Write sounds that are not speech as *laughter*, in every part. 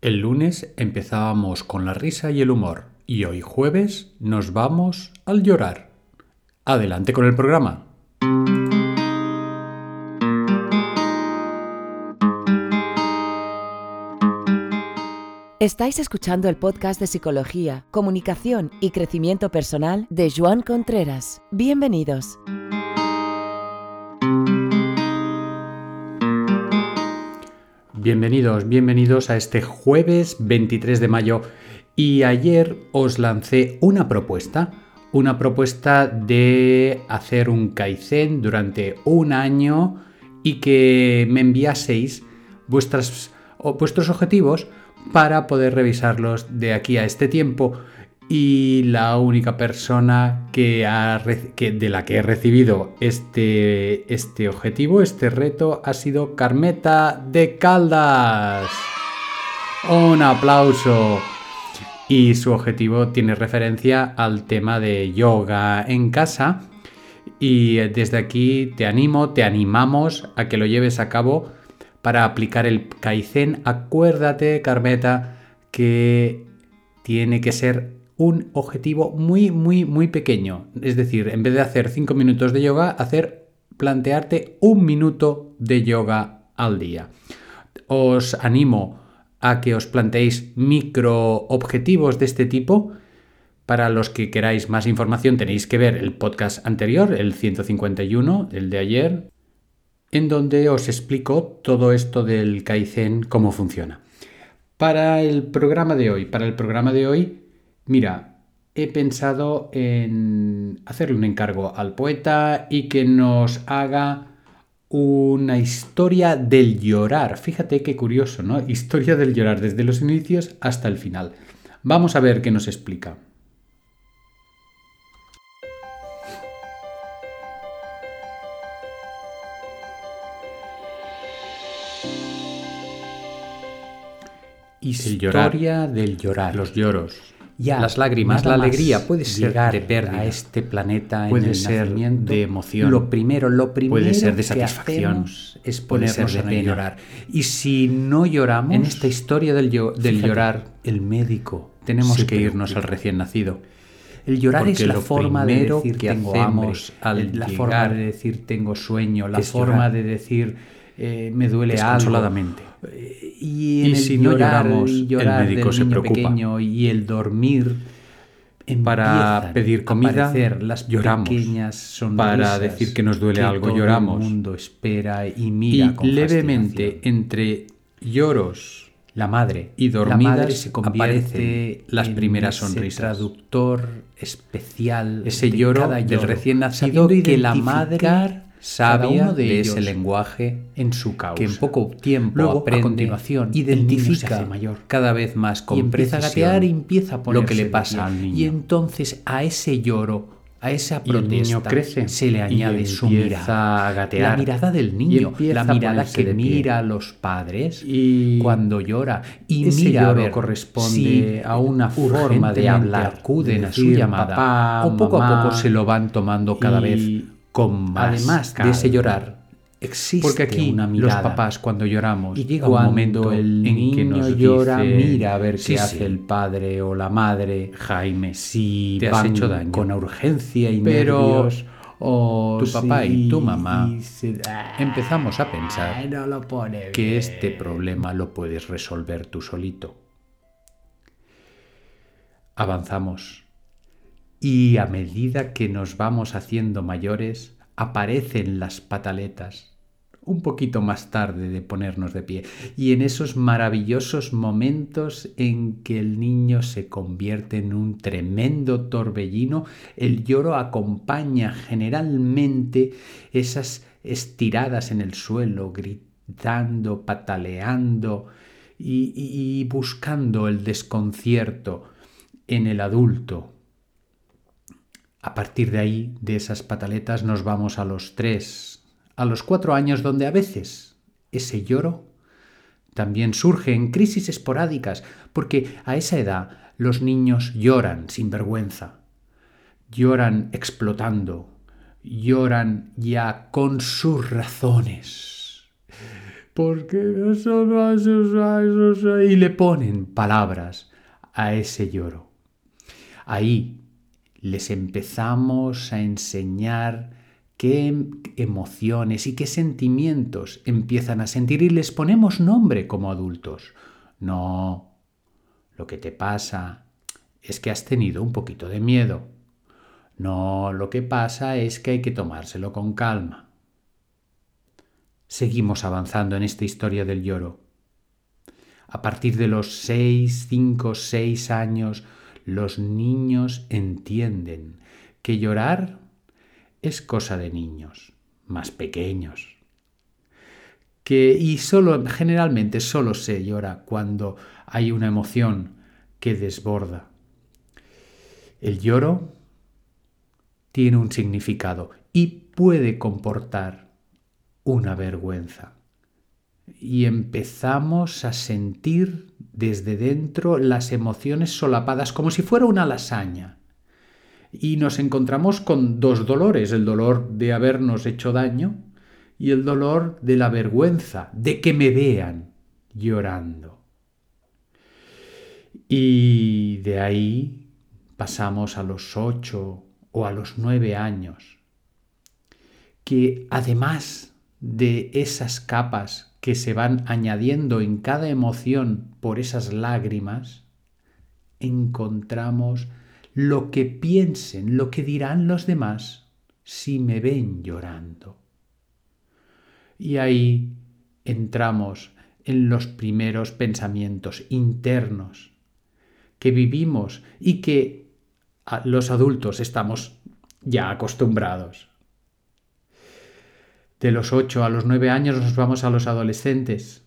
El lunes empezábamos con la risa y el humor y hoy jueves nos vamos al llorar. Adelante con el programa. Estáis escuchando el podcast de Psicología, Comunicación y Crecimiento Personal de Joan Contreras. Bienvenidos. Bienvenidos, bienvenidos a este jueves 23 de mayo. Y ayer os lancé una propuesta, una propuesta de hacer un Kaizen durante un año y que me enviaseis vuestros objetivos para poder revisarlos de aquí a este tiempo y la única persona que, ha, de la que he recibido este, este objetivo, este reto, ha sido Carmeta de Caldas. Un aplauso. Y su objetivo tiene referencia al tema de yoga en casa. Y desde aquí te animo, te animamos a que lo lleves a cabo para aplicar el Kaizen, acuérdate, Carmeta, que tiene que ser un objetivo muy, muy, muy pequeño. Es decir, en vez de hacer 5 minutos de yoga, hacer, plantearte un minuto de yoga al día. Os animo a que os planteéis micro objetivos de este tipo. Para los que queráis más información tenéis que ver el podcast anterior, el 151, el de ayer, en donde os explico todo esto del Kaizen, cómo funciona. Para el programa de hoy, para el programa de hoy, mira, he pensado en hacerle un encargo al poeta y que nos haga una historia del llorar. Fíjate qué curioso, ¿no? Historia del llorar desde los inicios hasta el final. Vamos a ver qué nos explica. Historia del llorar. Los lloros. Ya, las lágrimas, la alegría puede ser de pérdida. a este planeta puede ser de emoción. Lo primero, lo primero puede ser de satisfacción, es ponernos a llorar. Y si no lloramos en esta historia del, del llorar, el médico tenemos que irnos al recién nacido. El llorar es la forma de decir que tengo hambre, la forma de decir tengo sueño, la forma de decir eh, me duele algo y, si no lloramos, el médico se preocupa. y el dormir para pedir comida, las lloramos. para decir que nos duele algo, lloramos. El mundo espera y mira y levemente entre lloros la madre y dormidas se convierte las primeras sonrisas. traductor especial ese lloro del recién nacido que la madre sabia de, ese lenguaje en su causa. Que en poco tiempo Luego, aprende, a continuación, identifica mayor. cada vez más con y empieza a gatear y empieza a lo que le pasa al niño. Y entonces a ese lloro, a esa protesta, el niño crece se le añade su mirada, a gatear. la mirada del niño, la mirada que mira a los padres y cuando llora y ese mira lloro a ver corresponde a una forma de hablar, acuden a su llamada papá, o poco mamá, a poco se lo van tomando cada vez con más Además de ese llorar, existe Porque aquí una mirada. los papás cuando lloramos y llega un momento el en niño que nos llora, dice, mira a ver qué sí, hace el padre o la madre, Jaime, si te van has hecho daño con urgencia y Pero nervios, o tu papá y tu mamá se- empezamos a pensar Ay, no lo pone que este problema lo puedes resolver tú solito. Avanzamos. Y a medida que nos vamos haciendo mayores, aparecen las pataletas, un poquito más tarde de ponernos de pie. Y en esos maravillosos momentos en que el niño se convierte en un tremendo torbellino, el lloro acompaña generalmente esas estiradas en el suelo, gritando, pataleando y, y- buscando el desconcierto en el adulto. A partir de ahí, de esas pataletas, nos vamos a los tres, a los cuatro años, donde a veces ese lloro también surge en crisis esporádicas, porque a esa edad los niños lloran sin vergüenza, lloran explotando, lloran ya con sus razones. porque y le ponen palabras a ese lloro. Ahí les empezamos a enseñar qué emociones y qué sentimientos empiezan a sentir y les ponemos nombre como adultos. No, lo que te pasa es que has tenido un poquito de miedo. No, lo que pasa es que hay que tomárselo con calma. Seguimos avanzando en esta historia del lloro. A partir de los seis, cinco, seis años, los niños entienden que llorar es cosa de niños, más pequeños. Que, y solo, generalmente solo se llora cuando hay una emoción que desborda. El lloro tiene un significado y puede comportar una vergüenza. Y empezamos a sentir desde dentro las emociones solapadas como si fuera una lasaña. Y nos encontramos con dos dolores, el dolor de habernos hecho daño y el dolor de la vergüenza, de que me vean llorando. Y de ahí pasamos a los ocho o a los nueve años, que además de esas capas que se van añadiendo en cada emoción por esas lágrimas, encontramos lo que piensen, lo que dirán los demás si me ven llorando. Y ahí entramos en los primeros pensamientos internos que vivimos y que los adultos estamos ya acostumbrados. De los 8 a los 9 años nos vamos a los adolescentes,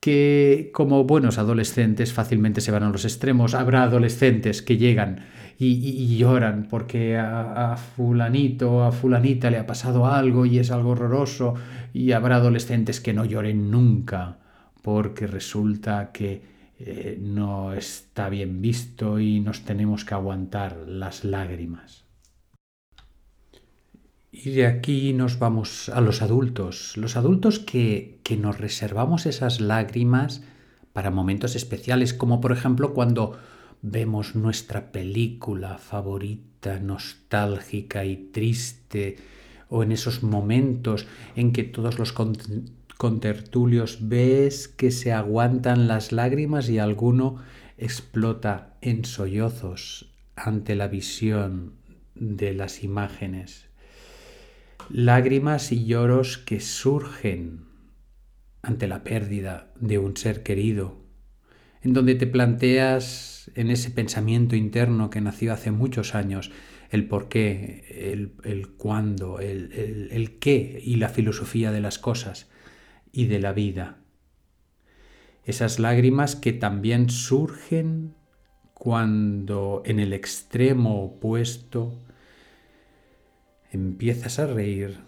que como buenos adolescentes fácilmente se van a los extremos. Habrá adolescentes que llegan y, lloran porque a, fulanito o a fulanita le ha pasado algo y es algo horroroso y habrá adolescentes que no lloren nunca porque resulta que eh, no está bien visto y nos tenemos que aguantar las lágrimas. Y de aquí nos vamos a los adultos, los adultos que, que nos reservamos esas lágrimas para momentos especiales, como por ejemplo cuando vemos nuestra película favorita, nostálgica y triste, o en esos momentos en que todos los con tertulios ves que se aguantan las lágrimas y alguno explota en sollozos ante la visión de las imágenes. Lágrimas y lloros que surgen ante la pérdida de un ser querido, en donde te planteas en ese pensamiento interno que nació hace muchos años el por qué, el, el cuándo, el, el qué y la filosofía de las cosas y de la vida. Esas lágrimas que también surgen cuando en el extremo opuesto empiezas a reír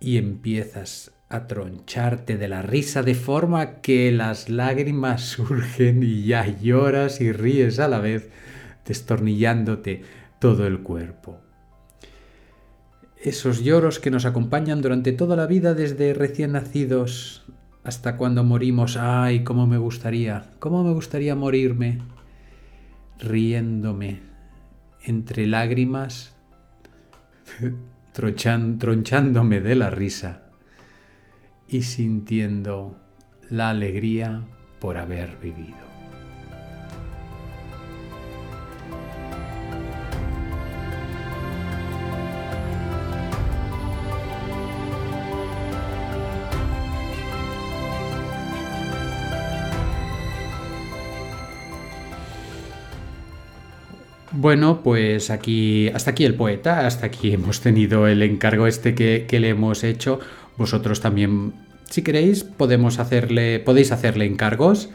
y empiezas a troncharte de la risa de forma que las lágrimas *laughs* surgen y ya lloras y ríes a la vez, destornillándote todo el cuerpo esos lloros que nos acompañan durante toda la vida desde recién nacidos hasta cuando morimos. Ay, cómo me gustaría, cómo me gustaría morirme riéndome entre lágrimas, *laughs* tronchándome de la risa y sintiendo la alegría por haber vivido. Bueno, pues aquí, hasta aquí el poeta, hasta aquí *laughs* hemos tenido el encargo este que, le hemos hecho. Vosotros también, si queréis, podemos hacerle, podéis hacerle encargos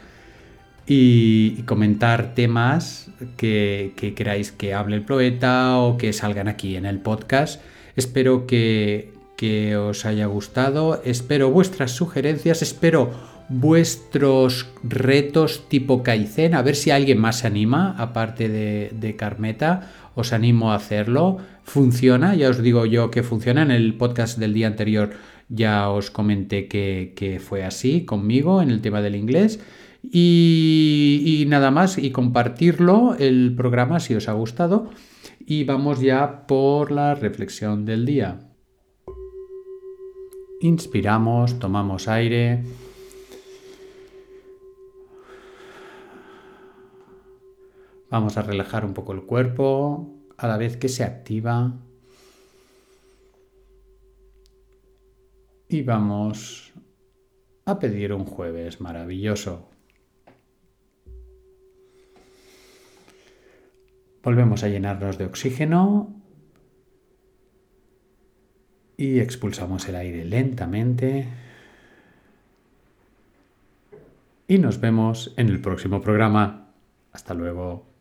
y, comentar temas que, que, queráis que hable el poeta o que salgan aquí en el podcast. Espero que, que os haya gustado, espero vuestras sugerencias, espero vuestros retos tipo Kaizen, a ver si alguien más se anima, aparte de, Carmeta, os animo a hacerlo. Funciona, ya os digo yo que funciona. En el podcast del día anterior ya os comenté que, fue así conmigo en el tema del inglés. Y, y, nada más, y compartirlo el programa si os ha gustado. Y vamos ya por la reflexión del día. Inspiramos, tomamos aire. Vamos a relajar un poco el cuerpo a la vez que se activa. Y vamos a pedir un jueves maravilloso. Volvemos a llenarnos de oxígeno y expulsamos el aire lentamente. Y nos vemos en el próximo programa. Hasta luego.